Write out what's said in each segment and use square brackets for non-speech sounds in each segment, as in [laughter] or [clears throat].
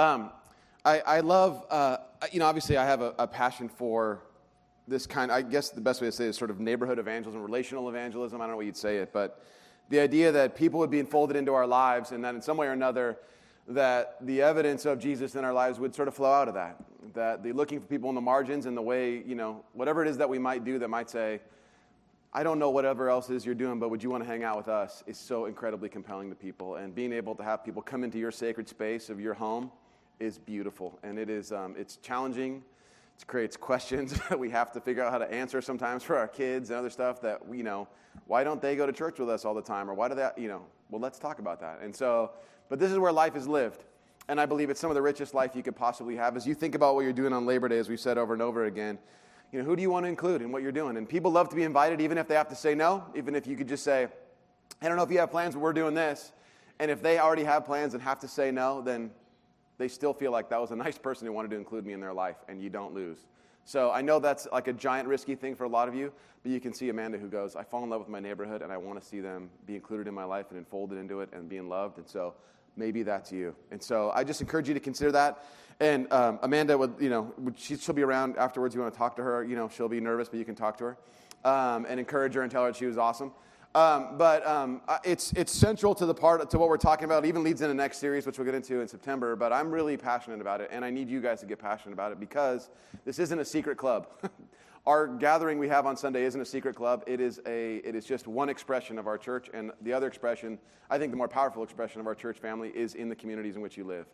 Um, I, I, love, uh, you know, obviously I have a, a, passion for this kind, I guess the best way to say it is sort of neighborhood evangelism, relational evangelism. I don't know what you'd say it, but the idea that people would be enfolded into our lives and that in some way or another, that the evidence of Jesus in our lives would sort of flow out of that. That the looking for people in the margins and the way, you know, whatever it is that we might do that might say, I don't know whatever else is you're doing, but would you want to hang out with us? Is so incredibly compelling to people. And being able to have people come into your sacred space of your home is beautiful. And it is, um, it's challenging. It creates questions [laughs] that we have to figure out how to answer sometimes for our kids and other stuff that, you know, why don't they go to church with us all the time? Or why do they, you know, well, let's talk about that. And so, but this is where life is lived. And I believe it's some of the richest life you could possibly have. As you think about what you're doing on Labor Day, as we've said over and over again, you know, who do you want to include in what you're doing? And people love to be invited, even if they have to say no, even if you could just say, I don't know if you have plans, but we're doing this. And if they already have plans and have to say no, then they still feel like that was a nice person who wanted to include me in their life, and you don't lose. So I know that's like a giant risky thing for a lot of you, but you can see Amanda who goes, I fall in love with my neighborhood, and I want to see them be included in my life and enfolded into it and being loved. And so maybe that's you. And so I just encourage you to consider that. And um, Amanda would, you know, she, will be around afterwards. You want to talk to her, you know, she'll be nervous, but you can talk to her um, and encourage her and tell her she was awesome. Um, but um, it's, it's central to the part to what we're talking about. It even leads into the next series, which we'll get into in September. But I'm really passionate about it, and I need you guys to get passionate about it because this isn't a secret club. [laughs] our gathering we have on Sunday isn't a secret club. It is, a, it is just one expression of our church, and the other expression, I think the more powerful expression of our church family, is in the communities in which you live.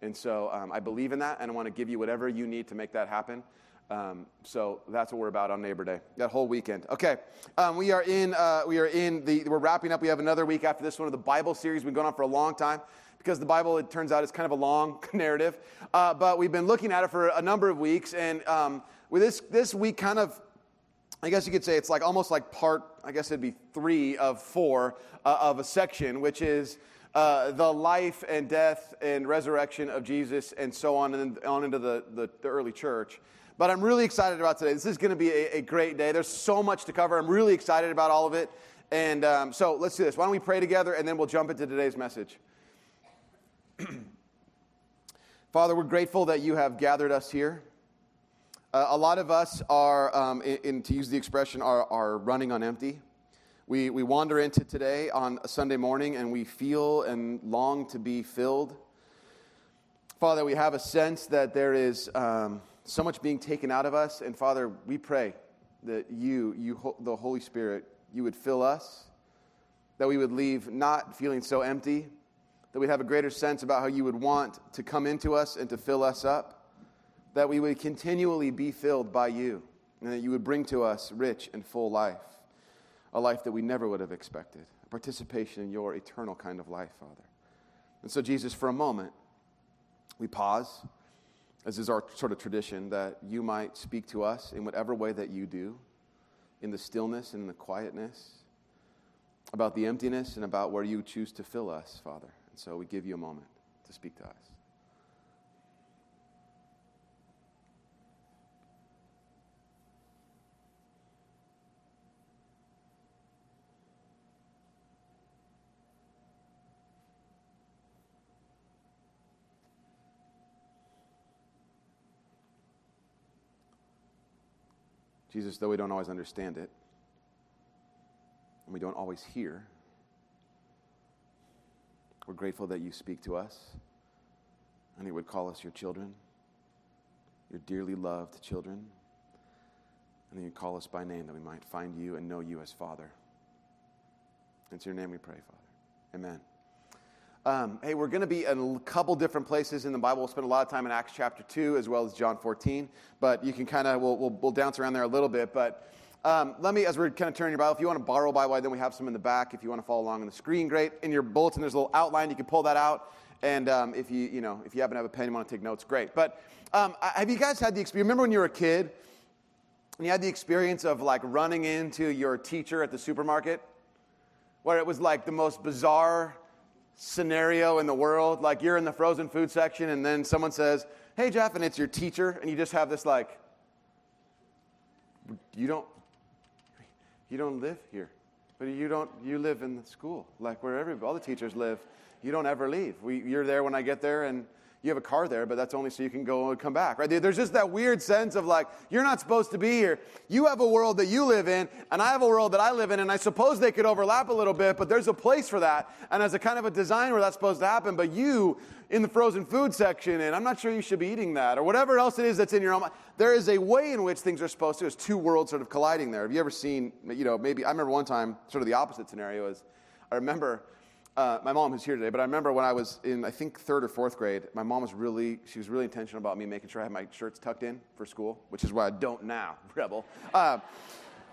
And so um, I believe in that, and I want to give you whatever you need to make that happen. Um, so that's what we're about on Neighbor Day, that whole weekend. Okay, um, we are in. Uh, we are in the. We're wrapping up. We have another week after this one of the Bible series. We've been going on for a long time because the Bible, it turns out, is kind of a long [laughs] narrative. Uh, but we've been looking at it for a number of weeks, and um, with this this week, kind of, I guess you could say it's like almost like part. I guess it'd be three of four uh, of a section, which is uh, the life and death and resurrection of Jesus and so on and on into the, the, the early church. But I'm really excited about today. This is going to be a, a, great day. There's so much to cover. I'm really excited about all of it. And um, so let's do this. Why don't we pray together and then we'll jump into today's message. [clears throat] Father, we're grateful that you have gathered us here. Uh, a lot of us are, um, in, in, to use the expression, are, are running on empty. We, we wander into today on a Sunday morning and we feel and long to be filled. Father, we have a sense that there is um, so much being taken out of us. And Father, we pray that you, you, the Holy Spirit, you would fill us, that we would leave not feeling so empty, that we'd have a greater sense about how you would want to come into us and to fill us up, that we would continually be filled by you, and that you would bring to us rich and full life a life that we never would have expected, a participation in your eternal kind of life, Father. And so, Jesus, for a moment, we pause, as is our sort of tradition, that you might speak to us in whatever way that you do, in the stillness and in the quietness, about the emptiness and about where you choose to fill us, Father. And so we give you a moment to speak to us. Jesus, though we don't always understand it, and we don't always hear, we're grateful that you speak to us, and you would call us your children, your dearly loved children, and you call us by name that we might find you and know you as Father. It's your name we pray, Father. Amen. Um, hey, we're going to be in a couple different places in the Bible. We'll spend a lot of time in Acts chapter 2 as well as John 14, but you can kind of, we'll, we'll, we'll, dance around there a little bit. But um, let me, as we're kind of turning your Bible, if you want to borrow a Bible, then we have some in the back. If you want to follow along on the screen, great. In your bulletin, there's a little outline. You can pull that out. And um, if you, you know, if you happen to have a pen, you want to take notes, great. But um, have you guys had the experience? Remember when you were a kid and you had the experience of like running into your teacher at the supermarket, where it was like the most bizarre scenario in the world. Like you're in the frozen food section, and then someone says, Hey, Jeff, and it's your teacher, and you just have this like, you don't, you don't live here, but you don't, you live in the school, like where every, all the teachers live. You don't ever leave. We, you're there when I get there, and you have a car there, but that's only so you can go and come back, right? There's just that weird sense of like, you're not supposed to be here. You have a world that you live in, and I have a world that I live in, and I suppose they could overlap a little bit, but there's a place for that. And as a kind of a design where that's supposed to happen, but you in the frozen food section, and I'm not sure you should be eating that, or whatever else it is that's in your own mind. There is a way in which things are supposed to. There's two worlds sort of colliding there. Have you ever seen, you know, maybe, I remember one time, sort of the opposite scenario is, I remember uh, my mom who's here today, but I remember when I was in, I think, third or fourth grade, my mom was really, she was really intentional about me making sure I had my shirts tucked in for school, which is why I don't now, [laughs] rebel. Uh,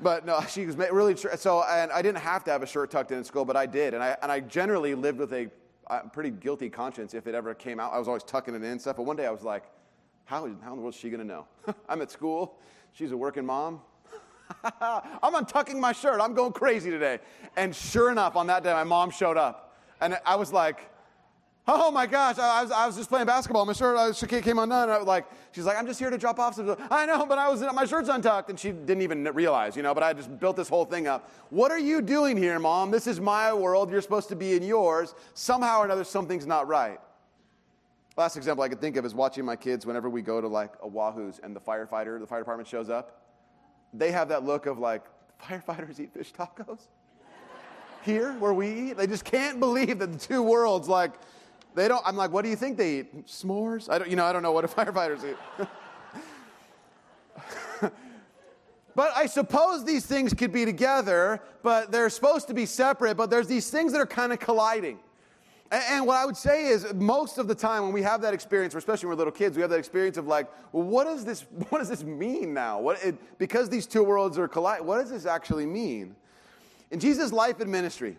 but no, she was really, so, and I didn't have to have a shirt tucked in in school, but I did. And I, and I generally lived with a pretty guilty conscience if it ever came out. I was always tucking it in and stuff. But one day I was like, how, how in the world is she going to know? [laughs] I'm at school. She's a working mom. [laughs] I'm untucking my shirt. I'm going crazy today. And sure enough, on that day, my mom showed up. And I was like, oh my gosh, I was, I was just playing basketball. My shirt uh, came undone. And I was like, she's like, I'm just here to drop off some. I know, but I was, my shirt's untucked. And she didn't even realize, you know, but I just built this whole thing up. What are you doing here, mom? This is my world. You're supposed to be in yours. Somehow or another, something's not right. Last example I could think of is watching my kids whenever we go to like a Wahoo's and the firefighter, the fire department shows up. They have that look of like, [laughs] firefighters eat fish tacos? Here where we eat. They just can't believe that the two worlds, like, they don't. I'm like, what do you think they eat? S'mores? I don't, you know, I don't know what a [laughs] firefighters eat. [laughs] but I suppose these things could be together, but they're supposed to be separate, but there's these things that are kind of colliding. And, what I would say is, most of the time when we have that experience, especially when we're little kids, we have that experience of like, well, what does this, [laughs] what does this mean now? What, it, because these two worlds are colliding, what does this actually mean? In Jesus' life and ministry,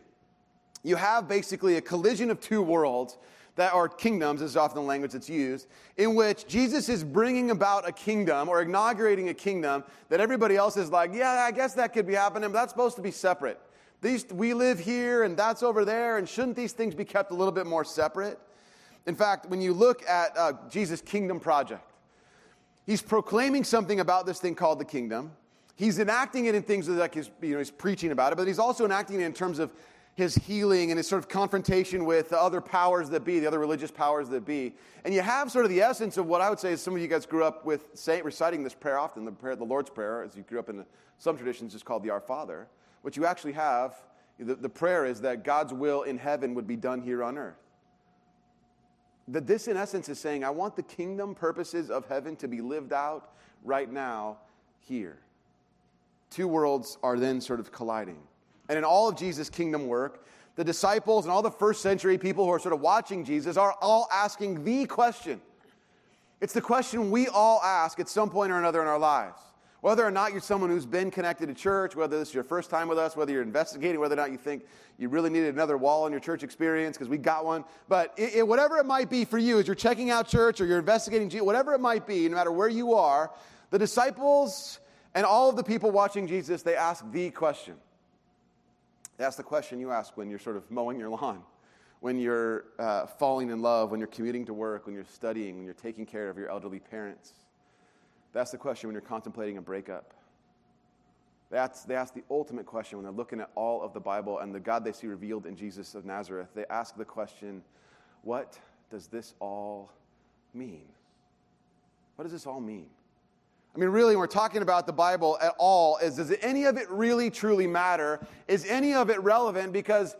you have basically a collision of two worlds that are kingdoms, is often the language that's used, in which Jesus is bringing about a kingdom or inaugurating a kingdom that everybody else is like, yeah, I guess that could be happening, but that's supposed to be separate. These, we live here and that's over there, and shouldn't these things be kept a little bit more separate? In fact, when you look at uh, Jesus' kingdom project, he's proclaiming something about this thing called the kingdom. He's enacting it in things like his, you know, he's preaching about it, but he's also enacting it in terms of his healing and his sort of confrontation with the other powers that be, the other religious powers that be. And you have sort of the essence of what I would say is some of you guys grew up with saying, reciting this prayer often, the, prayer, the Lord's Prayer, as you grew up in some traditions, is called the Our Father. What you actually have, the, the prayer is that God's will in heaven would be done here on earth. That this, in essence, is saying, I want the kingdom purposes of heaven to be lived out right now here two worlds are then sort of colliding. And in all of Jesus' kingdom work, the disciples and all the first century people who are sort of watching Jesus are all asking the question. It's the question we all ask at some point or another in our lives. Whether or not you're someone who's been connected to church, whether this is your first time with us, whether you're investigating, whether or not you think you really needed another wall in your church experience because we got one. But it, it, whatever it might be for you, as you're checking out church or you're investigating, Jesus, whatever it might be, no matter where you are, the disciples and all of the people watching Jesus, they ask the question. They ask the question you ask when you're sort of mowing your lawn, when you're uh, falling in love, when you're commuting to work, when you're studying, when you're taking care of your elderly parents. That's the question when you're contemplating a breakup. That's, they ask the ultimate question when they're looking at all of the Bible and the God they see revealed in Jesus of Nazareth. They ask the question, What does this all mean? What does this all mean? I mean, really, when we're talking about the Bible at all, is does any of it really truly matter? Is any of it relevant? Because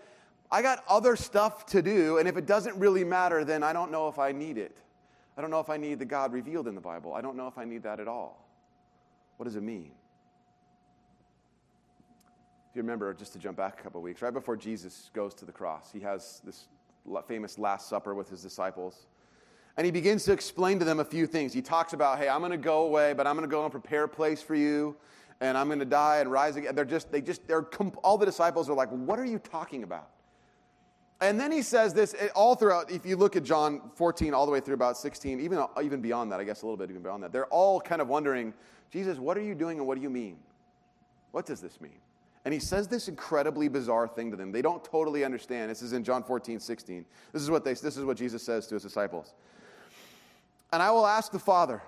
I got other stuff to do, and if it doesn't really matter, then I don't know if I need it. I don't know if I need the God revealed in the Bible. I don't know if I need that at all. What does it mean? If you remember, just to jump back a couple weeks, right before Jesus goes to the cross, he has this famous Last Supper with his disciples. And he begins to explain to them a few things. He talks about, hey, I'm going to go away, but I'm going to go and prepare a place for you, and I'm going to die and rise again. They're just, they just, they're, all the disciples are like, what are you talking about? And then he says this all throughout, if you look at John 14 all the way through about 16, even, even beyond that, I guess a little bit even beyond that, they're all kind of wondering, Jesus, what are you doing and what do you mean? What does this mean? And he says this incredibly bizarre thing to them. They don't totally understand. This is in John 14, 16. This is what, they, this is what Jesus says to his disciples. And I will ask the Father,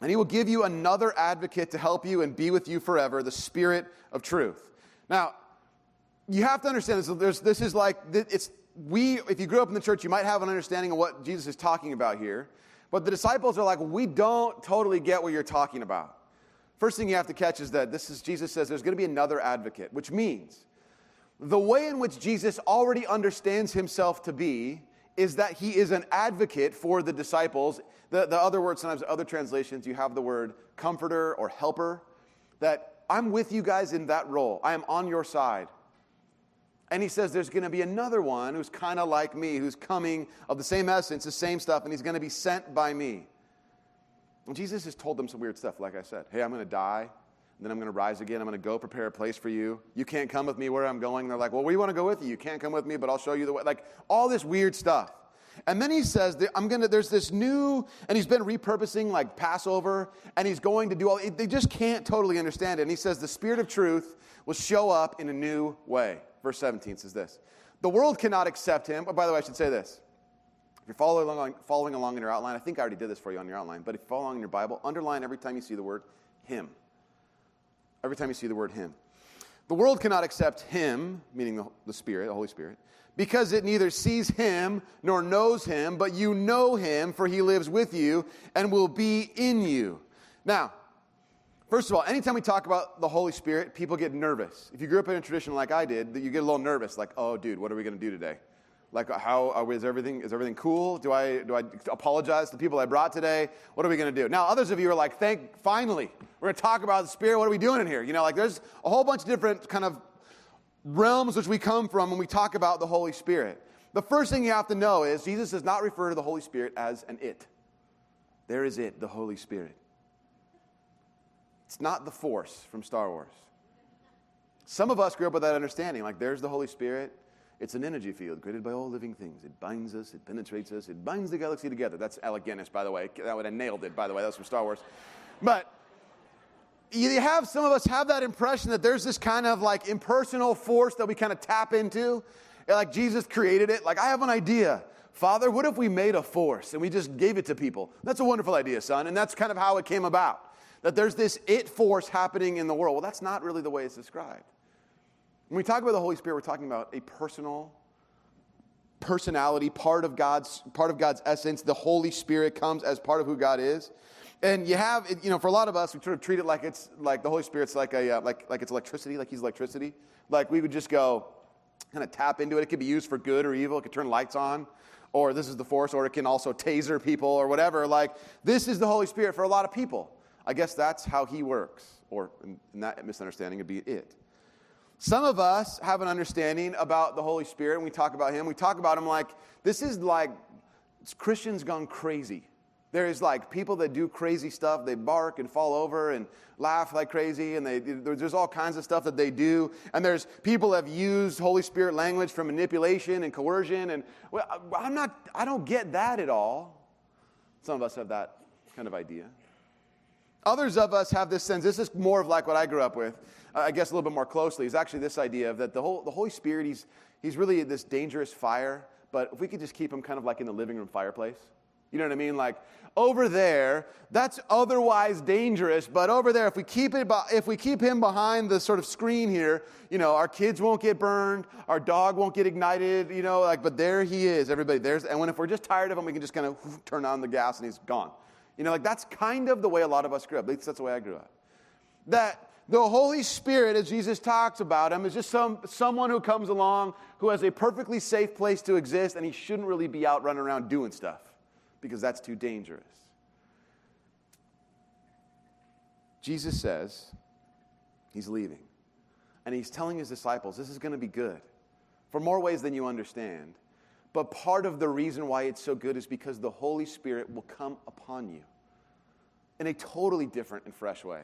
and he will give you another advocate to help you and be with you forever, the Spirit of truth. Now, you have to understand this. This is like, it's, we, if you grew up in the church, you might have an understanding of what Jesus is talking about here. But the disciples are like, we don't totally get what you're talking about. First thing you have to catch is that this is Jesus says there's going to be another advocate, which means the way in which Jesus already understands himself to be is that he is an advocate for the disciples. The, the other word, sometimes other translations, you have the word comforter or helper, that I'm with you guys in that role. I am on your side. And he says there's going to be another one who's kind of like me, who's coming of the same essence, the same stuff, and he's going to be sent by me. And Jesus has told them some weird stuff, like I said. Hey, I'm going to die, then I'm going to rise again. I'm going to go prepare a place for you. You can't come with me where I'm going. they're like, well, we want to go with you. You can't come with me, but I'll show you the way. Like all this weird stuff. And then he says, I'm gonna, there's this new, and he's been repurposing like Passover, and he's going to do all, they just can't totally understand it. And he says, the Spirit of truth will show up in a new way verse 17 says this The world cannot accept him. Oh, by the way, I should say this. If you're following along, following along in your outline, I think I already did this for you on your outline, but if you follow along in your Bible, underline every time you see the word him. Every time you see the word him. The world cannot accept him, meaning the, the Spirit, the Holy Spirit, because it neither sees him nor knows him, but you know him, for he lives with you and will be in you. Now, First of all, anytime we talk about the Holy Spirit, people get nervous. If you grew up in a tradition like I did, you get a little nervous, like, oh, dude, what are we going to do today? Like, how is everything is everything cool? Do I do I apologize to the people I brought today? What are we going to do? Now, others of you are like, thank, finally, we're going to talk about the Spirit. What are we doing in here? You know, like there's a whole bunch of different kind of realms which we come from when we talk about the Holy Spirit. The first thing you have to know is Jesus does not refer to the Holy Spirit as an it. There is it, the Holy Spirit. It's not the force from Star Wars. Some of us grew up with that understanding like there's the Holy Spirit. It's an energy field created by all living things. It binds us, it penetrates us, it binds the galaxy together. That's Alec Guinness, by the way. That would have nailed it, by the way. That was from Star Wars. But you have some of us have that impression that there's this kind of like impersonal force that we kind of tap into. Like Jesus created it. Like, I have an idea. Father, what if we made a force and we just gave it to people? That's a wonderful idea, son. And that's kind of how it came about that there's this it force happening in the world. Well, that's not really the way it's described. When we talk about the Holy Spirit, we're talking about a personal personality, part of God's part of God's essence. The Holy Spirit comes as part of who God is. And you have, you know, for a lot of us, we sort of treat it like it's like the Holy Spirit's like a uh, like like it's electricity, like He's electricity. Like we would just go, kind of tap into it. It could be used for good or evil. It could turn lights on, or this is the force, or it can also taser people or whatever. Like this is the Holy Spirit for a lot of people. I guess that's how he works, or in that misunderstanding would be it. Some of us have an understanding about the Holy Spirit, and we talk about him. We talk about him like this is like Christians gone crazy. There's like people that do crazy stuff. They bark and fall over and laugh like crazy, and they, there's all kinds of stuff that they do. And there's people that have used Holy Spirit language for manipulation and coercion. And well, I'm not, I don't get that at all. Some of us have that kind of idea. Others of us have this sense, this is more of like what I grew up with, I guess a little bit more closely, is actually this idea of that the, whole, the Holy Spirit, he's, he's really this dangerous fire, but if we could just keep him kind of like in the living room fireplace. You know what I mean? Like over there, that's otherwise dangerous, but over there, if we keep it, if we keep him behind the sort of screen here, you know, our kids won't get burned, our dog won't get ignited, you know, like, but there he is, everybody. There's, and when if we're just tired of him, we can just kind of [laughs] turn on the gas and he's gone. You know, like that's kind of the way a lot of us grew up. At least that's the way I grew up. That the Holy Spirit, as Jesus talks about him, is just some, someone who comes along who has a perfectly safe place to exist, and he shouldn't really be out running around doing stuff because that's too dangerous. Jesus says he's leaving, and he's telling his disciples, This is going to be good for more ways than you understand. But part of the reason why it's so good is because the Holy Spirit will come upon you in a totally different and fresh way.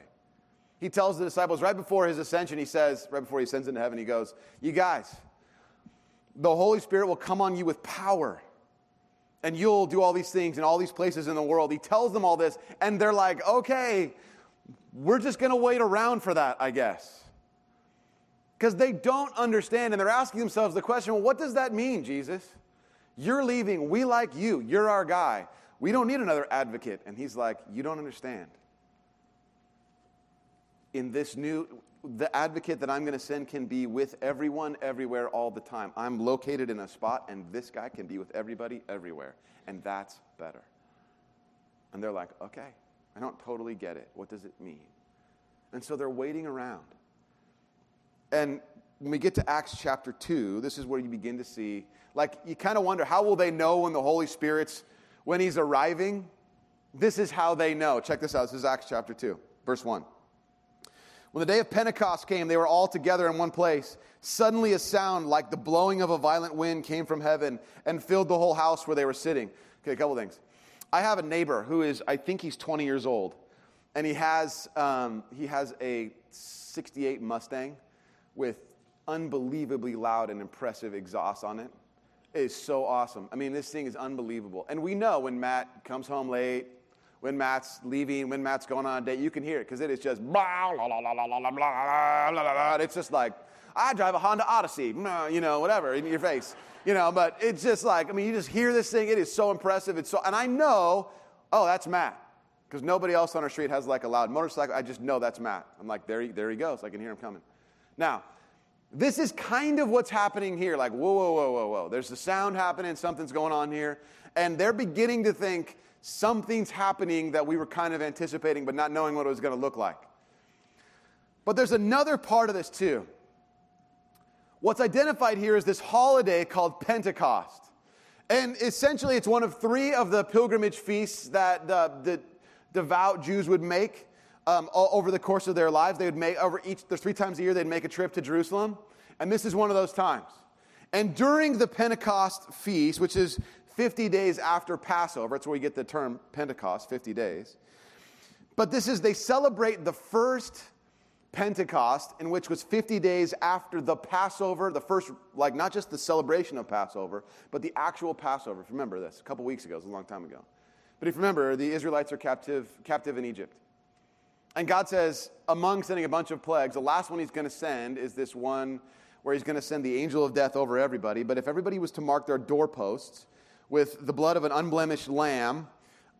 He tells the disciples right before his ascension, he says, right before he ascends into heaven, he goes, You guys, the Holy Spirit will come on you with power. And you'll do all these things in all these places in the world. He tells them all this, and they're like, okay, we're just going to wait around for that, I guess. Because they don't understand, and they're asking themselves the question well, what does that mean, Jesus? You're leaving. We like you. You're our guy. We don't need another advocate. And he's like, You don't understand. In this new, the advocate that I'm going to send can be with everyone, everywhere, all the time. I'm located in a spot, and this guy can be with everybody, everywhere. And that's better. And they're like, okay, I don't totally get it. What does it mean? And so they're waiting around. And when we get to Acts chapter 2, this is where you begin to see, like, you kind of wonder how will they know when the Holy Spirit's, when he's arriving? This is how they know. Check this out. This is Acts chapter 2, verse 1. When the day of Pentecost came, they were all together in one place. Suddenly, a sound like the blowing of a violent wind came from heaven and filled the whole house where they were sitting. Okay, a couple things. I have a neighbor who is, I think he's 20 years old, and he has, um, he has a 68 Mustang with unbelievably loud and impressive exhaust on it. It is so awesome. I mean, this thing is unbelievable. And we know when Matt comes home late, when Matt's leaving, when Matt's going on a date, you can hear it because it is just blah, blah, blah, blah, blah, blah, blah, blah, It's just like, I drive a Honda Odyssey, mm, you know, whatever, in your face, you know, but it's just like, I mean, you just hear this thing. It is so impressive. It's so, and I know, oh, that's Matt because nobody else on our street has like a loud motorcycle. I just know that's Matt. I'm like, there he, there he goes. I can hear him coming. Now, this is kind of what's happening here. Like, whoa, whoa, whoa, whoa, whoa. There's the sound happening, something's going on here. And they're beginning to think, something's happening that we were kind of anticipating, but not knowing what it was going to look like. But there's another part of this too. What's identified here is this holiday called Pentecost. And essentially, it's one of three of the pilgrimage feasts that the, the devout Jews would make um, over the course of their lives. They would make over each, there's three times a year, they'd make a trip to Jerusalem. And this is one of those times. And during the Pentecost feast, which is 50 days after Passover. That's where we get the term Pentecost, 50 days. But this is, they celebrate the first Pentecost, in which was 50 days after the Passover, the first, like not just the celebration of Passover, but the actual Passover. If you remember this, a couple weeks ago, it was a long time ago. But if you remember, the Israelites are captive, captive in Egypt. And God says, among sending a bunch of plagues, the last one he's going to send is this one where he's going to send the angel of death over everybody. But if everybody was to mark their doorposts, with the blood of an unblemished lamb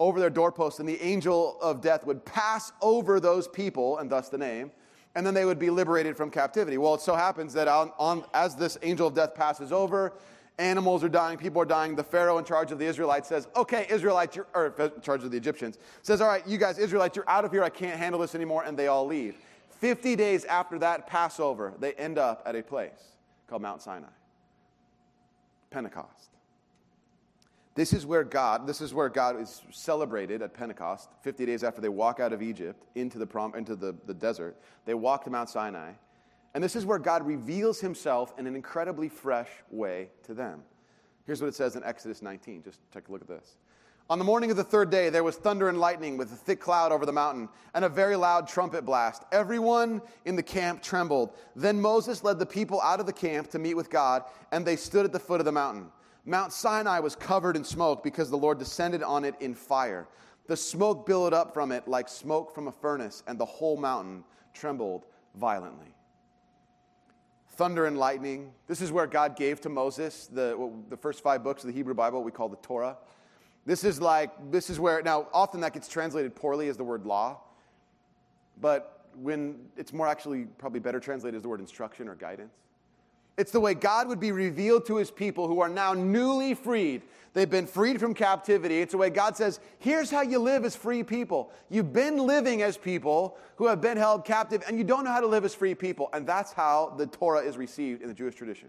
over their doorposts, and the angel of death would pass over those people, and thus the name, and then they would be liberated from captivity. Well, it so happens that on, on, as this angel of death passes over, animals are dying, people are dying. The Pharaoh in charge of the Israelites says, Okay, Israelites, you're, or in charge of the Egyptians, says, All right, you guys, Israelites, you're out of here. I can't handle this anymore. And they all leave. 50 days after that Passover, they end up at a place called Mount Sinai, Pentecost. This is where God, this is where God is celebrated at Pentecost, 50 days after they walk out of Egypt into the, prom, into the, the desert. They walk to Mount Sinai. And this is where God reveals himself in an incredibly fresh way to them. Here's what it says in Exodus 19. Just take a look at this. On the morning of the third day, there was thunder and lightning with a thick cloud over the mountain and a very loud trumpet blast. Everyone in the camp trembled. Then Moses led the people out of the camp to meet with God, and they stood at the foot of the mountain. Mount Sinai was covered in smoke because the Lord descended on it in fire. The smoke billowed up from it like smoke from a furnace, and the whole mountain trembled violently. Thunder and lightning. This is where God gave to Moses the, the first five books of the Hebrew Bible, we call the Torah. This is like, this is where, now, often that gets translated poorly as the word law, but when it's more actually probably better translated as the word instruction or guidance. It's the way God would be revealed to his people who are now newly freed. They've been freed from captivity. It's the way God says, here's how you live as free people. You've been living as people who have been held captive, and you don't know how to live as free people. And that's how the Torah is received in the Jewish tradition.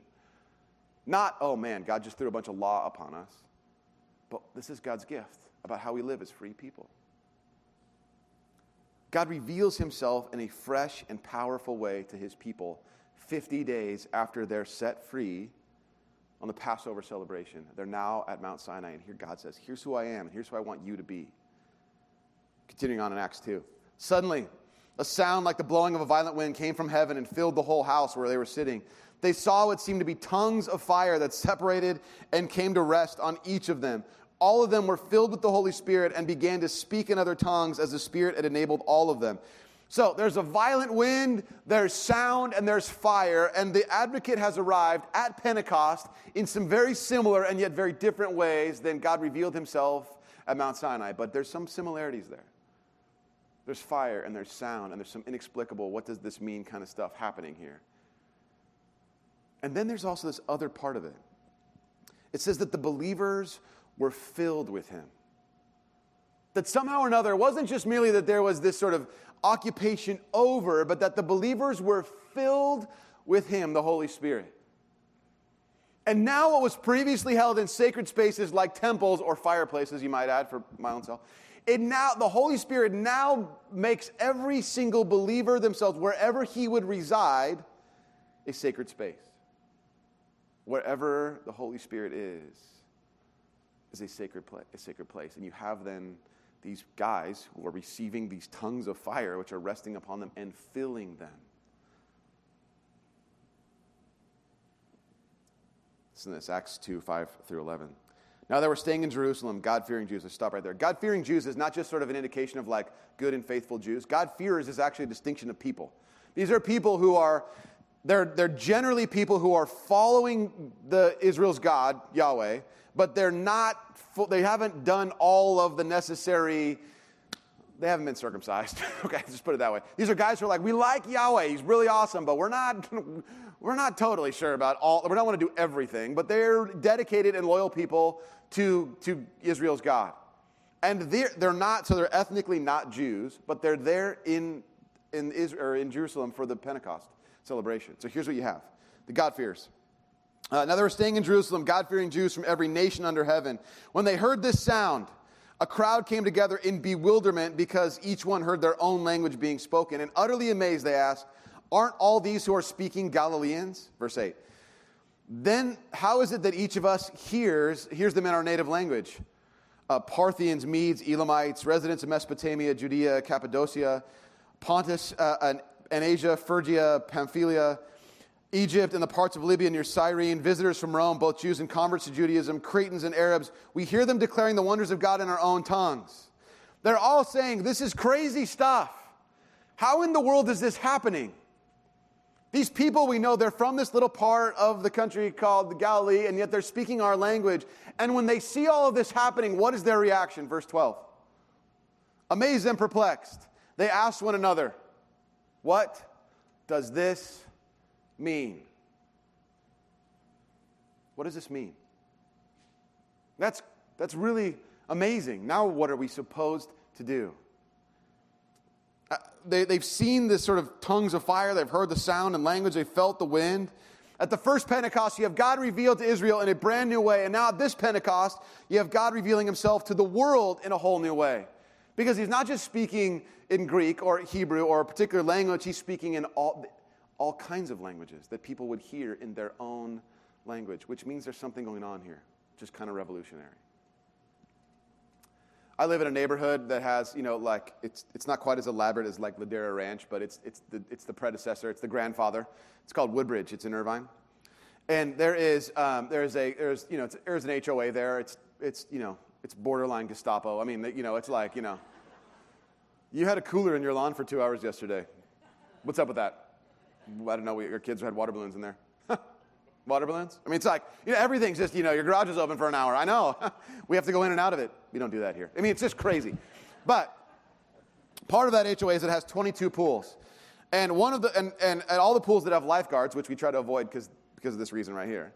Not, oh man, God just threw a bunch of law upon us. But this is God's gift about how we live as free people. God reveals himself in a fresh and powerful way to his people 50 days after they're set free on the Passover celebration. They're now at Mount Sinai, and here God says, Here's who I am, and here's who I want you to be. Continuing on in Acts 2. Suddenly, a sound like the blowing of a violent wind came from heaven and filled the whole house where they were sitting. They saw what seemed to be tongues of fire that separated and came to rest on each of them. All of them were filled with the Holy Spirit and began to speak in other tongues as the Spirit had enabled all of them. So there's a violent wind, there's sound, and there's fire, and the advocate has arrived at Pentecost in some very similar and yet very different ways than God revealed himself at Mount Sinai. But there's some similarities there. There's fire and there's sound and there's some inexplicable, what does this mean kind of stuff happening here. And then there's also this other part of it. It says that the believers were filled with him. That somehow or another, it wasn't just merely that there was this sort of occupation over, but that the believers were filled with him, the Holy Spirit. And now, what was previously held in sacred spaces like temples or fireplaces, you might add for my own self, it now, the Holy Spirit now makes every single believer themselves, wherever he would reside, a sacred space. Wherever the Holy Spirit is, is a sacred, place, a sacred place. And you have then these guys who are receiving these tongues of fire, which are resting upon them and filling them. Listen to this Acts 2 5 through 11. Now they were staying in Jerusalem, God fearing Jews. Let's stop right there. God fearing Jews is not just sort of an indication of like good and faithful Jews. God fears is actually a distinction of people. These are people who are, they're, they're generally people who are following the Israel's God, Yahweh, but they're not, they haven't done all of the necessary they haven't been circumcised. [laughs] okay, just put it that way. These are guys who are like, we like Yahweh, he's really awesome, but we're not, [laughs] we're not totally sure about all, we don't want to do everything, but they're dedicated and loyal people to, to Israel's God. And they're, they're not, so they're ethnically not Jews, but they're there in, in, Israel, in Jerusalem for the Pentecost celebration. So here's what you have the God-fearers. Uh, now they were staying in Jerusalem, God fearing Jews from every nation under heaven. When they heard this sound, a crowd came together in bewilderment because each one heard their own language being spoken. And utterly amazed, they asked, Aren't all these who are speaking Galileans? Verse 8 then how is it that each of us hears, hears them in our native language? Uh, Parthians, Medes, Elamites, residents of Mesopotamia, Judea, Cappadocia, Pontus uh, and, and Asia, Phrygia, Pamphylia, Egypt, and the parts of Libya near Cyrene, visitors from Rome, both Jews and converts to Judaism, Cretans and Arabs, we hear them declaring the wonders of God in our own tongues. They're all saying, This is crazy stuff. How in the world is this happening? These people, we know they're from this little part of the country called the Galilee, and yet they're speaking our language. And when they see all of this happening, what is their reaction? Verse 12. Amazed and perplexed, they ask one another, What does this mean? What does this mean? That's, that's really amazing. Now, what are we supposed to do? Uh, they, they've seen this sort of tongues of fire, they've heard the sound and language, they felt the wind. At the first Pentecost, you have God revealed to Israel in a brand new way. And now at this Pentecost, you have God revealing himself to the world in a whole new way. Because he's not just speaking in Greek or Hebrew or a particular language, he's speaking in all, all kinds of languages that people would hear in their own language, which means there's something going on here, just kind of revolutionary. I live in a neighborhood that has, you know, like it's it's not quite as elaborate as like Ladera Ranch, but it's it's the it's the predecessor, it's the grandfather. It's called Woodbridge. It's in Irvine, and there is um, there's a there's you know there's an HOA there. It's it's you know it's borderline Gestapo. I mean, you know, it's like you know, you had a cooler in your lawn for two hours yesterday. What's up with that? I don't know. Your kids had water balloons in there. [laughs] Water balloons? I mean, it's like, you know, everything's just, you know, your garage is open for an hour. I know. [laughs] we have to go in and out of it. We don't do that here. I mean, it's just crazy. But part of that HOA is it has 22 pools. And one of the, and, and, and all the pools that have lifeguards, which we try to avoid because because of this reason right here.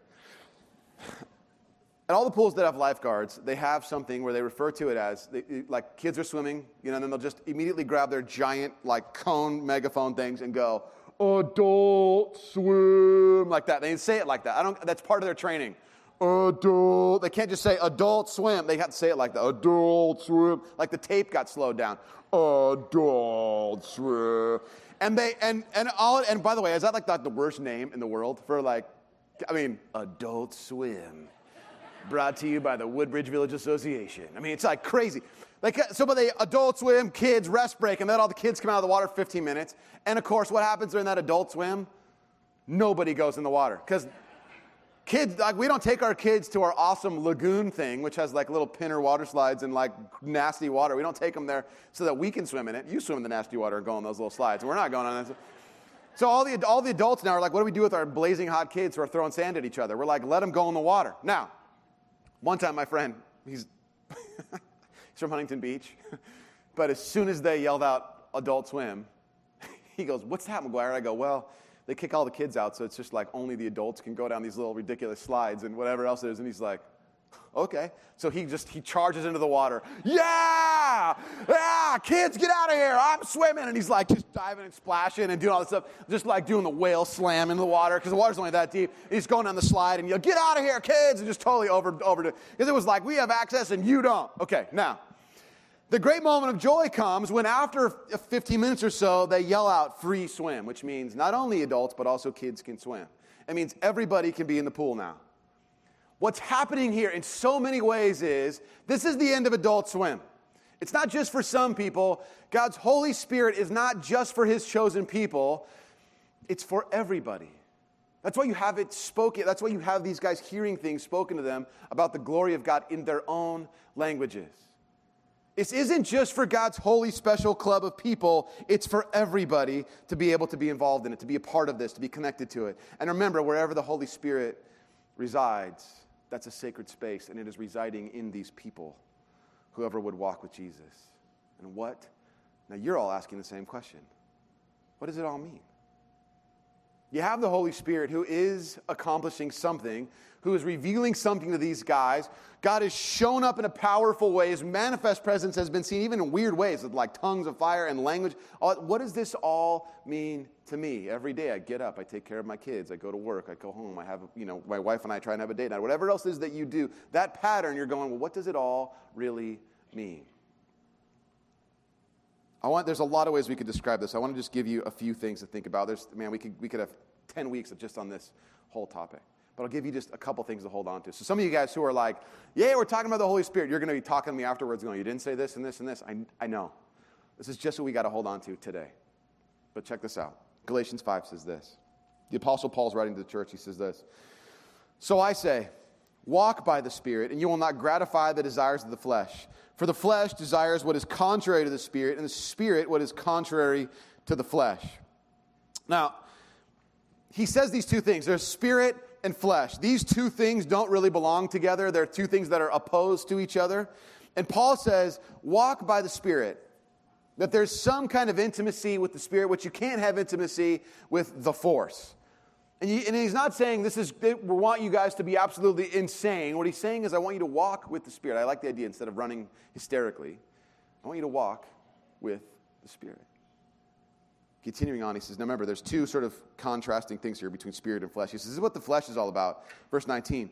And all the pools that have lifeguards, they have something where they refer to it as, they, like kids are swimming, you know, and then they'll just immediately grab their giant, like, cone megaphone things and go, adult swim, like that. They didn't say it like that. I don't, that's part of their training. Adult. They can't just say adult swim. They have to say it like that. Adult swim. Like the tape got slowed down. Adult swim. And they, and, and all, and by the way, is that like the, the worst name in the world for like, I mean, adult swim. Brought to you by the Woodbridge Village Association. I mean, it's like crazy. Uh, they adult swim, kids, rest break, and then all the kids come out of the water 15 minutes. And of course, what happens during that adult swim? Nobody goes in the water. Because kids, like, we don't take our kids to our awesome lagoon thing, which has like little pinner water slides and like nasty water. We don't take them there so that we can swim in it. You swim in the nasty water and go on those little slides. We're not going on that. So all the, all the adults now are like, what do we do with our blazing hot kids who are throwing sand at each other? We're like, let them go in the water. Now, one time my friend, he's [laughs] from Huntington Beach. [laughs] but as soon as they yelled out Adult Swim. [laughs] he goes, What's that, McGuire? I go, Well, they kick all the kids out, so it's just like only the adults can go down these little ridiculous slides and whatever else it is. And he's like, Okay. So he just he charges into the water. Yeah! Yeah! Kids, get out of here. I'm swimming. And he's like just diving and splashing and doing all this stuff, just like doing the whale slam in the water, because the water's only that deep. He's going down the slide and you get out of here, kids, and just totally over over to because it was like we have access and you don't. Okay, now the great moment of joy comes when, after 15 minutes or so, they yell out free swim, which means not only adults, but also kids can swim. It means everybody can be in the pool now. What's happening here in so many ways is this is the end of adult swim. It's not just for some people. God's Holy Spirit is not just for his chosen people, it's for everybody. That's why you have it spoken. That's why you have these guys hearing things spoken to them about the glory of God in their own languages. This isn't just for God's holy special club of people, it's for everybody to be able to be involved in it, to be a part of this, to be connected to it. And remember, wherever the Holy Spirit resides, that's a sacred space, and it is residing in these people, whoever would walk with Jesus. And what? Now you're all asking the same question What does it all mean? You have the Holy Spirit who is accomplishing something, who is revealing something to these guys. God has shown up in a powerful way. His manifest presence has been seen even in weird ways, with like tongues of fire and language. Uh, what does this all mean to me? Every day I get up, I take care of my kids, I go to work, I go home, I have, you know, my wife and I try and have a date night. Whatever else is that you do, that pattern, you're going, well, what does it all really mean? I want, there's a lot of ways we could describe this. I want to just give you a few things to think about. There's, man, we could, we could have 10 weeks of just on this whole topic. But I'll give you just a couple things to hold on to. So some of you guys who are like, yeah, we're talking about the Holy Spirit, you're going to be talking to me afterwards going, you didn't say this and this and this. I, I know. This is just what we got to hold on to today. But check this out. Galatians 5 says this. The Apostle Paul's writing to the church. He says this. So I say, walk by the Spirit, and you will not gratify the desires of the flesh. For the flesh desires what is contrary to the Spirit, and the Spirit what is contrary to the flesh. Now, he says these two things there's spirit and flesh. These two things don't really belong together, they're two things that are opposed to each other. And Paul says, walk by the Spirit. That there's some kind of intimacy with the Spirit, which you can't have intimacy with the force. And, and, he's not saying this is, we want you guys to be absolutely insane. What he's saying is, I want you to walk with the Spirit. I like the idea instead of running hysterically, I want you to walk with the Spirit. Continuing on, he says, now remember, there's two sort of contrasting things here between spirit and flesh. He says, this is what the flesh is all about. Verse 19.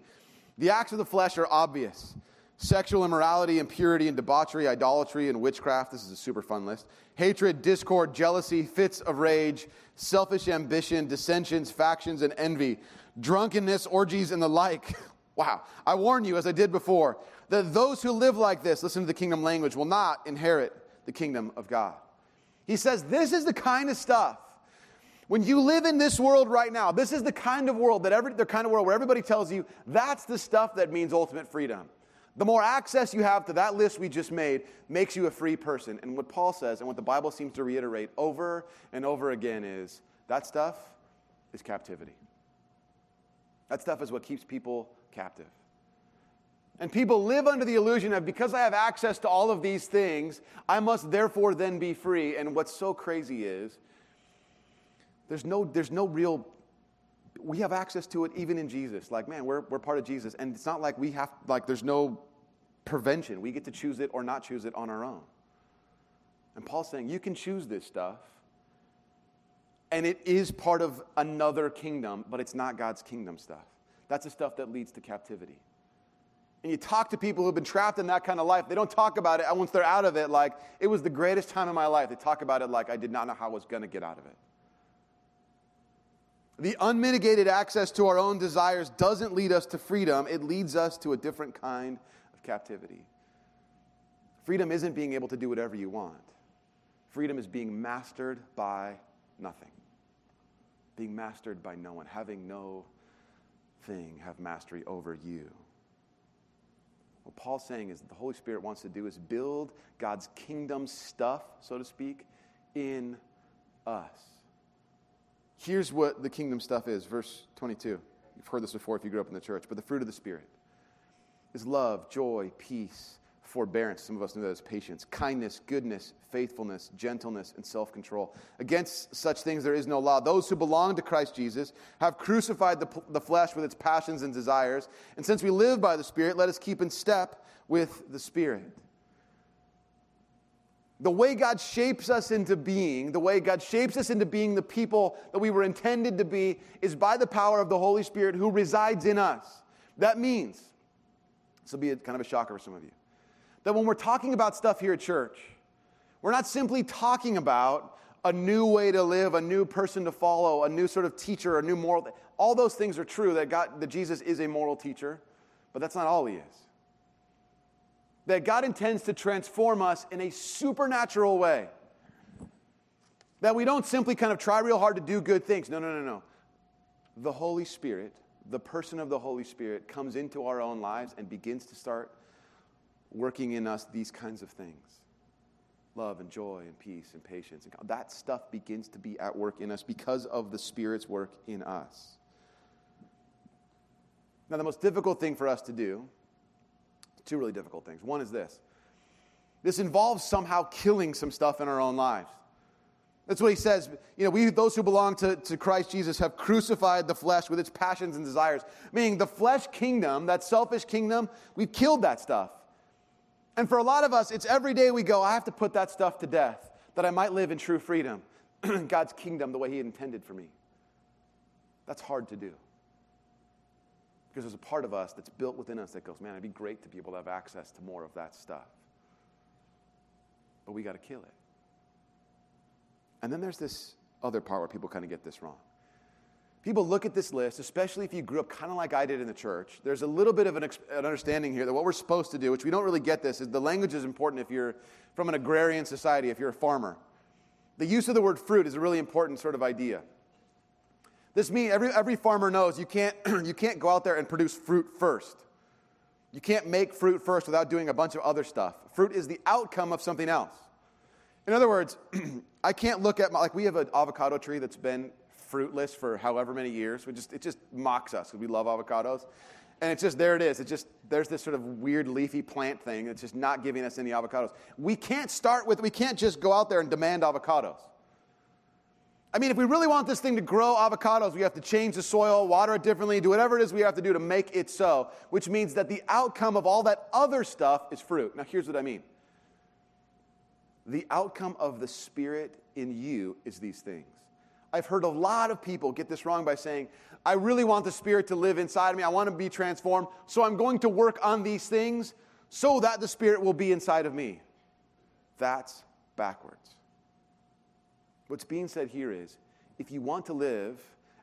The acts of the flesh are obvious sexual immorality, impurity, and debauchery, idolatry, and witchcraft. This is a super fun list. Hatred, discord, jealousy, fits of rage, selfish ambition, dissensions, factions, and envy, drunkenness, orgies, and the like. [laughs] Wow. I warn you, as I did before, that those who live like this, listen to the kingdom language, will not inherit the kingdom of God. He says, This is the kind of stuff. When you live in this world right now, this is the kind of world that every, the kind of world where everybody tells you that's the stuff that means ultimate freedom. The more access you have to that list we just made makes you a free person. And what Paul says, and what the Bible seems to reiterate over and over again, is that stuff is captivity. That stuff is what keeps people captive. And people live under the illusion of because I have access to all of these things, I must therefore then be free. And what's so crazy is there's no, there's no real, we have access to it even in Jesus. Like, man, we're, we're part of Jesus. And it's not like we have, like, there's no prevention. We get to choose it or not choose it on our own. And Paul's saying, you can choose this stuff. And it is part of another kingdom, but it's not God's kingdom stuff. That's the stuff that leads to captivity and you talk to people who've been trapped in that kind of life, they don't talk about it once they're out of it like it was the greatest time of my life. They talk about it like I did not know how I was going to get out of it. The unmitigated access to our own desires doesn't lead us to freedom, it leads us to a different kind of captivity. Freedom isn't being able to do whatever you want, freedom is being mastered by nothing, being mastered by no one, having no thing have mastery over you. What Paul's saying is that the Holy Spirit wants to do is build God's kingdom stuff, so to speak, in us. Here's what the kingdom stuff is, verse 22. You've heard this before if you grew up in the church, but the fruit of the Spirit is love, joy, peace, forbearance. Some of us know that as patience, kindness, goodness, faithfulness, gentleness, and self control. Against such things there is no law. Those who belong to Christ Jesus have crucified the, the flesh with its passions and desires. And since we live by the Spirit, let us keep in step with the Spirit. The way God shapes us into being, the way God shapes us into being the people that we were intended to be, is by the power of the Holy Spirit who resides in us. That means, this will be a, kind of a shocker for some of you, that when we're talking about stuff here at church, we're not simply talking about a new way to live, a new person to follow, a new sort of teacher, a new moral. All those things are true that, God, that Jesus is a moral teacher, but that's not all he is that God intends to transform us in a supernatural way. That we don't simply kind of try real hard to do good things. No, no, no, no. The Holy Spirit, the person of the Holy Spirit, comes into our own lives and begins to start working in us these kinds of things love and joy and peace and patience. And that stuff begins to be at work in us because of the Spirit's work in us. Now, the most difficult thing for us to do Two really difficult things. One is this this involves somehow killing some stuff in our own lives. That's what he says. You know, we, those who belong to, to Christ Jesus, have crucified the flesh with its passions and desires. Meaning, the flesh kingdom, that selfish kingdom, we've killed that stuff. And for a lot of us, it's every day we go, I have to put that stuff to death that I might live in true freedom, [clears throat] God's kingdom the way He intended for me. That's hard to do. Because there's a part of us that's built within us that goes, man, it'd be great to be able to have access to more of that stuff. But we got to kill it. And then there's this other part where people kind of get this wrong. People look at this list, especially if you grew up kind of like I did in the church. There's a little bit of an, an, understanding here that what we're supposed to do, which we don't really get this, is the language is important if you're from an agrarian society, if you're a farmer. The use of the word fruit is a really important sort of idea. This means every, every farmer knows you can't, [clears throat] you can't go out there and produce fruit first. You can't make fruit first without doing a bunch of other stuff. Fruit is the outcome of something else. In other words, [clears throat] I can't look at my, like we have an avocado tree that's been fruitless for however many years. We just, it just mocks us because we love avocados. And it's just, there it is. It's just, there's this sort of weird leafy plant thing that's just not giving us any avocados. We can't start with, we can't just go out there and demand avocados. I mean, if we really want this thing to grow avocados, we have to change the soil, water it differently, do whatever it is we have to do to make it so, which means that the outcome of all that other stuff is fruit. Now, here's what I mean the outcome of the Spirit in you is these things. I've heard a lot of people get this wrong by saying, I really want the Spirit to live inside of me. I want to be transformed. So I'm going to work on these things so that the Spirit will be inside of me. That's backwards. What's being said here is if you want to live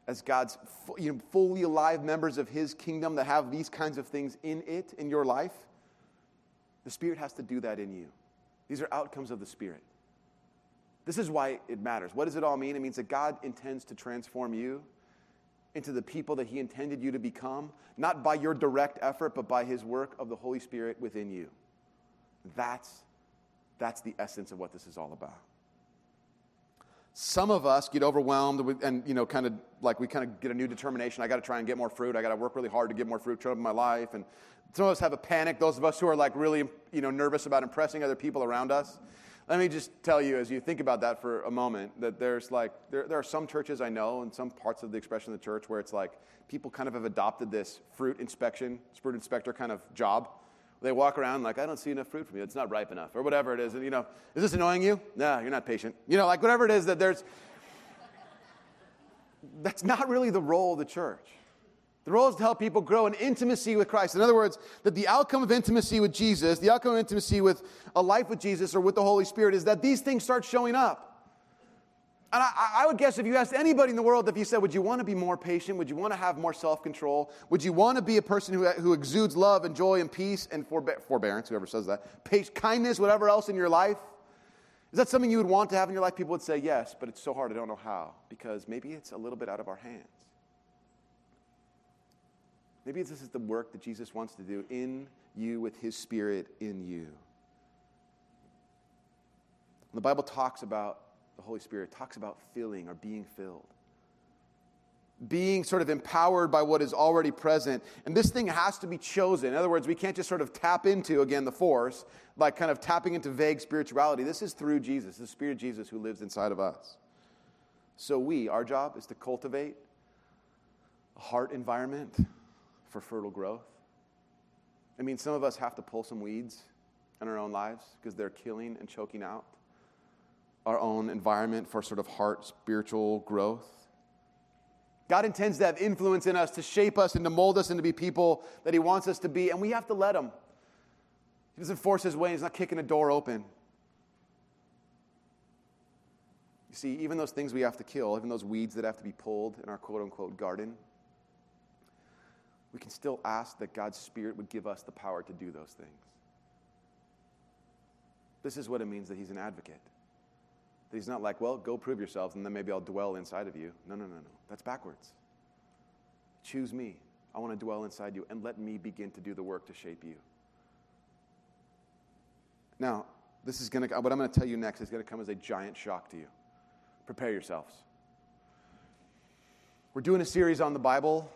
as God's you know, fully alive members of His kingdom that have these kinds of things in it, in your life, the Spirit has to do that in you. These are outcomes of the Spirit. This is why it matters. What does it all mean? It means that God intends to transform you into the people that He intended you to become, not by your direct effort, but by His work of the Holy Spirit within you. That's, that's the essence of what this is all about. Some of us get overwhelmed and, you know, kind of like we kind of get a new determination. I got to try and get more fruit. I got to work really hard to get more fruit in my life. And some of us have a panic. Those of us who are like really, you know, nervous about impressing other people around us. Let me just tell you, as you think about that for a moment, that there's like, there, there are some churches I know and some parts of the expression of the church where it's like people kind of have adopted this fruit inspection, fruit inspector kind of job they walk around like, I don't see enough fruit from you. It's not ripe enough, or whatever it is. And, you know, is this annoying you? No, you're not patient. You know, like whatever it is that there's. That's not really the role of the church. The role is to help people grow in intimacy with Christ. In other words, that the outcome of intimacy with Jesus, the outcome of intimacy with a life with Jesus or with the Holy Spirit, is that these things start showing up. And I, I, would guess if you asked anybody in the world, if you said, Would you want to be more patient? Would you want to have more self control? Would you want to be a person who, who exudes love and joy and peace and forbear, forbearance, whoever says that, kindness, whatever else in your life? Is that something you would want to have in your life? People would say yes, but it's so hard, I don't know how, because maybe it's a little bit out of our hands. Maybe this is the work that Jesus wants to do in you with his spirit in you. The Bible talks about the Holy Spirit talks about filling or being filled. being sort of empowered by what is already present. And this thing has to be chosen. In other words, we can't just sort of tap into, again, the force, like kind of tapping into vague spirituality. This is through Jesus, the Spirit of Jesus who lives inside of us. So, we, our job is to cultivate a heart environment for fertile growth. I mean, some of us have to pull some weeds in our own lives because they're killing and choking out our own environment for sort of heart spiritual growth. God intends to have influence in us, to shape us and to mold us and to be people that He wants us to be, and we have to let Him. He doesn't force His way, He's not kicking a door open. You see, even those things we have to kill, even those weeds that have to be pulled in our quote unquote garden, we can still ask that God's Spirit would give us the power to do those things. This is what it means that He's an advocate. He's not like, well, go prove yourselves and then maybe I'll dwell inside of you. No, no, no, no. That's backwards. Choose me. I want to dwell inside you and let me begin to do the work to shape you. Now, this is going to, what I'm going to tell you next is going to come as a giant shock to you. Prepare yourselves. We're doing a series on the Bible.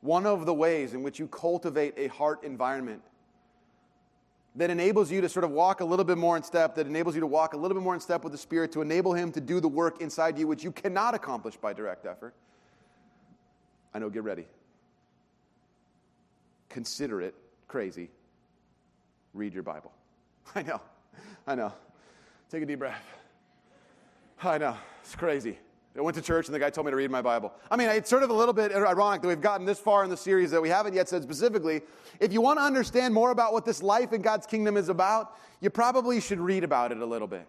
One of the ways in which you cultivate a heart environment that enables you to sort of walk a little bit more in step, that enables you to walk a little bit more in step with the Spirit, to enable Him to do the work inside you, which you cannot accomplish by direct effort. I know, get ready. Consider it crazy. Read your Bible. [laughs] I know, I know. Take a deep breath. I know, it's crazy. I went to church and the guy told me to read my Bible. I mean, it's sort of a little bit ironic that we've gotten this far in the series that we haven't yet said specifically. If you want to understand more about what this life in God's kingdom is about, you probably should read about it a little bit.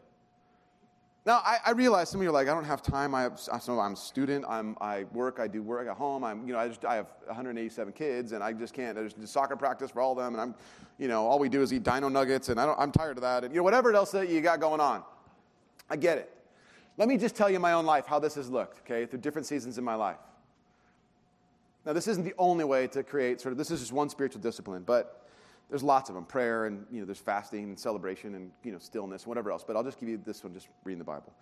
Now, I, I realize some of you are like, I don't have time. I so I'm a student. I'm, I work. I do work at home. I'm, you know, I, just, I have 187 kids, and I just can't. There's soccer practice for all of them, and I'm, you know, all we do is eat Dino Nuggets, and I don't, I'm tired of that, and you know, whatever else that you got going on. I get it. Let me just tell you my own life, how this has looked, okay, through different seasons in my life. Now, this isn't the only way to create sort of, this is just one spiritual discipline, but there's lots of them prayer, and, you know, there's fasting and celebration and, you know, stillness, whatever else. But I'll just give you this one, just reading the Bible.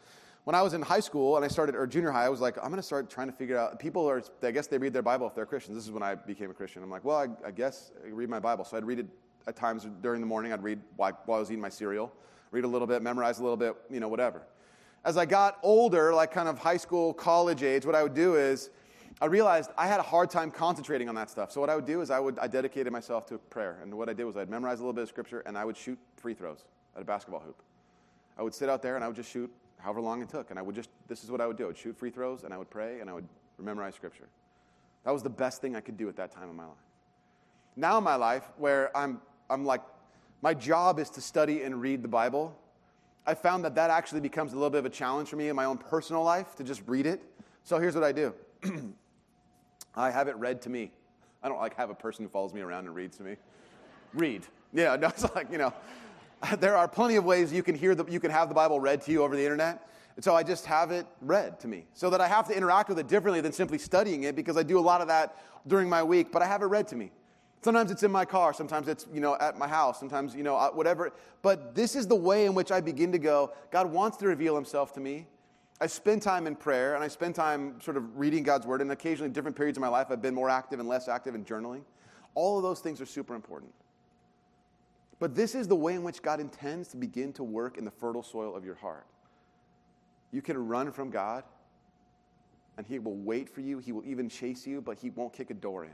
When I was in high school and I started, or junior high, I was like, I'm going to start trying to figure out, people are, I guess they read their Bible if they're Christians. This is when I became a Christian. I'm like, well, I, I guess I read my Bible. So I'd read it at times during the morning. I'd read while, while I was eating my cereal, read a little bit, memorize a little bit, you know, whatever as I got older, like kind of high school, college age, what I would do is I realized I had a hard time concentrating on that stuff. So what I would do is I would I dedicated myself to prayer. And what I did was I'd memorize a little bit of scripture and I would shoot free throws at a basketball hoop. I would sit out there and I would just shoot however long it took. And I would just this is what I would do. I would shoot free throws and I would pray and I would memorize scripture. That was the best thing I could do at that time in my life. Now in my life, where I'm I'm like my job is to study and read the Bible I found that that actually becomes a little bit of a challenge for me in my own personal life to just read it. So here's what I do [clears throat] I have it read to me. I don't like have a person who follows me around and reads to me. Read. Yeah, [laughs] no, it's like, you know, [laughs] there are plenty of ways you can hear the, you can have the Bible read to you over the internet. And so I just have it read to me so that I have to interact with it differently than simply studying it because I do a lot of that during my week, but I have it read to me. Sometimes it's in my car, sometimes it's, you know, at my house, sometimes, you know, whatever. But this is the way in which I begin to go, God wants to reveal himself to me. I spend time in prayer and I spend time sort of reading God's word, and occasionally, different periods of my life, I've been more active and less active in journaling. All of those things are super important. But this is the way in which God intends to begin to work in the fertile soil of your heart. You can run from God, and He will wait for you. He will even chase you, but He won't kick a door in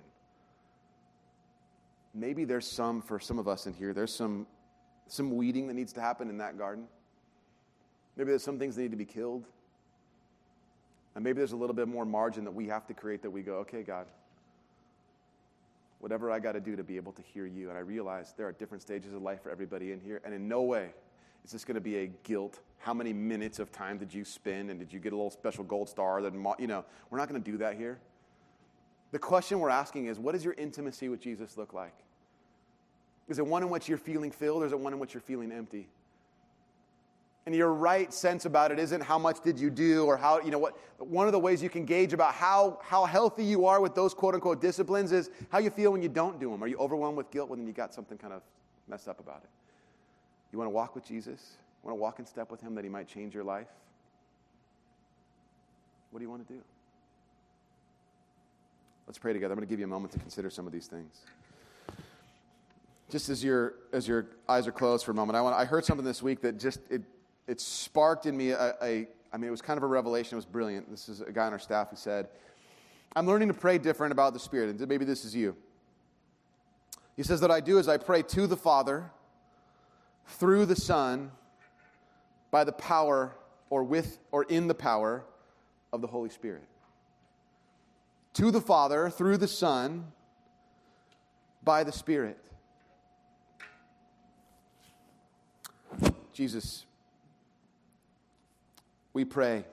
maybe there's some, for some of us in here, there's some, some weeding that needs to happen in that garden. Maybe there's some things that need to be killed. And maybe there's a little bit more margin that we have to create that we go, okay, God, whatever I got to do to be able to hear you. And I realize there are different stages of life for everybody in here. And in no way is this going to be a guilt. How many minutes of time did you spend? And did you get a little special gold star? That, you know, we're not going to do that here. The question we're asking is what does your intimacy with Jesus look like? Is it one in which you're feeling filled or is it one in which you're feeling empty? And your right sense about it isn't how much did you do or how, you know what, one of the ways you can gauge about how, how healthy you are with those quote unquote disciplines is how you feel when you don't do them. Are you overwhelmed with guilt when you got something kind of messed up about it? You want to walk with Jesus? You want to walk in step with Him that He might change your life? What do you want to do? Let's pray together. I'm going to give you a moment to consider some of these things. Just as your, as your eyes are closed for a moment, I, want, I heard something this week that just, it, it sparked in me a, a, I mean, it was kind of a revelation. It was brilliant. This is a guy on our staff who said, I'm learning to pray different about the Spirit. And maybe this is you. He says that I do is I pray to the Father, through the Son, by the power or with or in the power of the Holy Spirit. To the Father, through the Son, by the Spirit. Jesus, we pray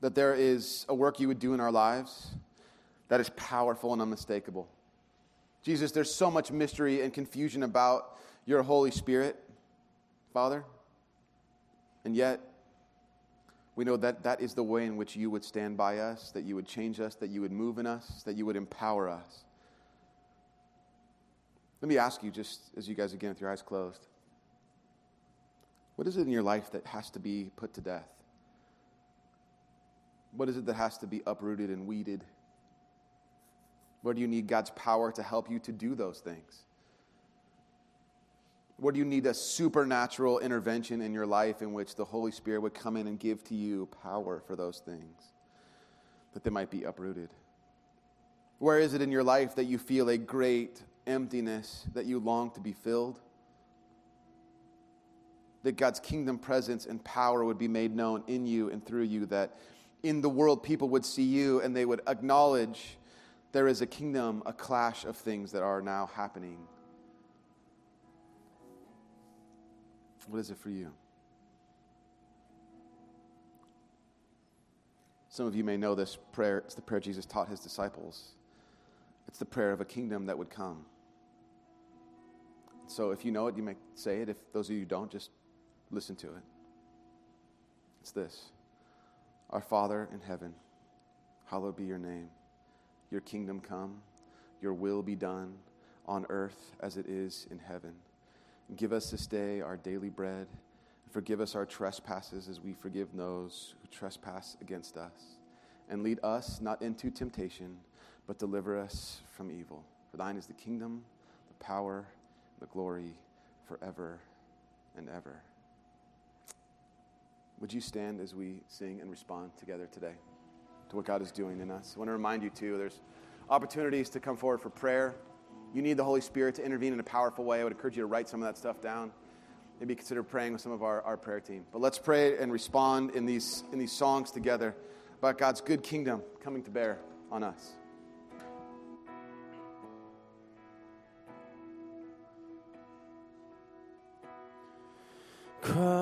that there is a work you would do in our lives that is powerful and unmistakable. Jesus, there's so much mystery and confusion about your Holy Spirit, Father. And yet, we know that that is the way in which you would stand by us, that you would change us, that you would move in us, that you would empower us. Let me ask you, just as you guys again with your eyes closed, what is it in your life that has to be put to death? What is it that has to be uprooted and weeded? Where do you need God's power to help you to do those things? Where do you need a supernatural intervention in your life in which the Holy Spirit would come in and give to you power for those things, that they might be uprooted? Where is it in your life that you feel a great emptiness, that you long to be filled? That God's kingdom presence and power would be made known in you and through you, that in the world people would see you and they would acknowledge there is a kingdom, a clash of things that are now happening. What is it for you? Some of you may know this prayer. It's the prayer Jesus taught his disciples. It's the prayer of a kingdom that would come. So if you know it, you may say it. If those of you don't, just listen to it. It's this Our Father in heaven, hallowed be your name. Your kingdom come, your will be done on earth as it is in heaven. Give us this day our daily bread. Forgive us our trespasses as we forgive those who trespass against us. And lead us not into temptation, but deliver us from evil. For thine is the kingdom, the power, the glory forever and ever. Would you stand as we sing and respond together today to what God is doing in us? I want to remind you, too, there's opportunities to come forward for prayer. You need the Holy Spirit to intervene in a powerful way. I would encourage you to write some of that stuff down. Maybe consider praying with some of our, our prayer team. But let's pray and respond in these, in these songs together about God's good kingdom coming to bear on us. Cry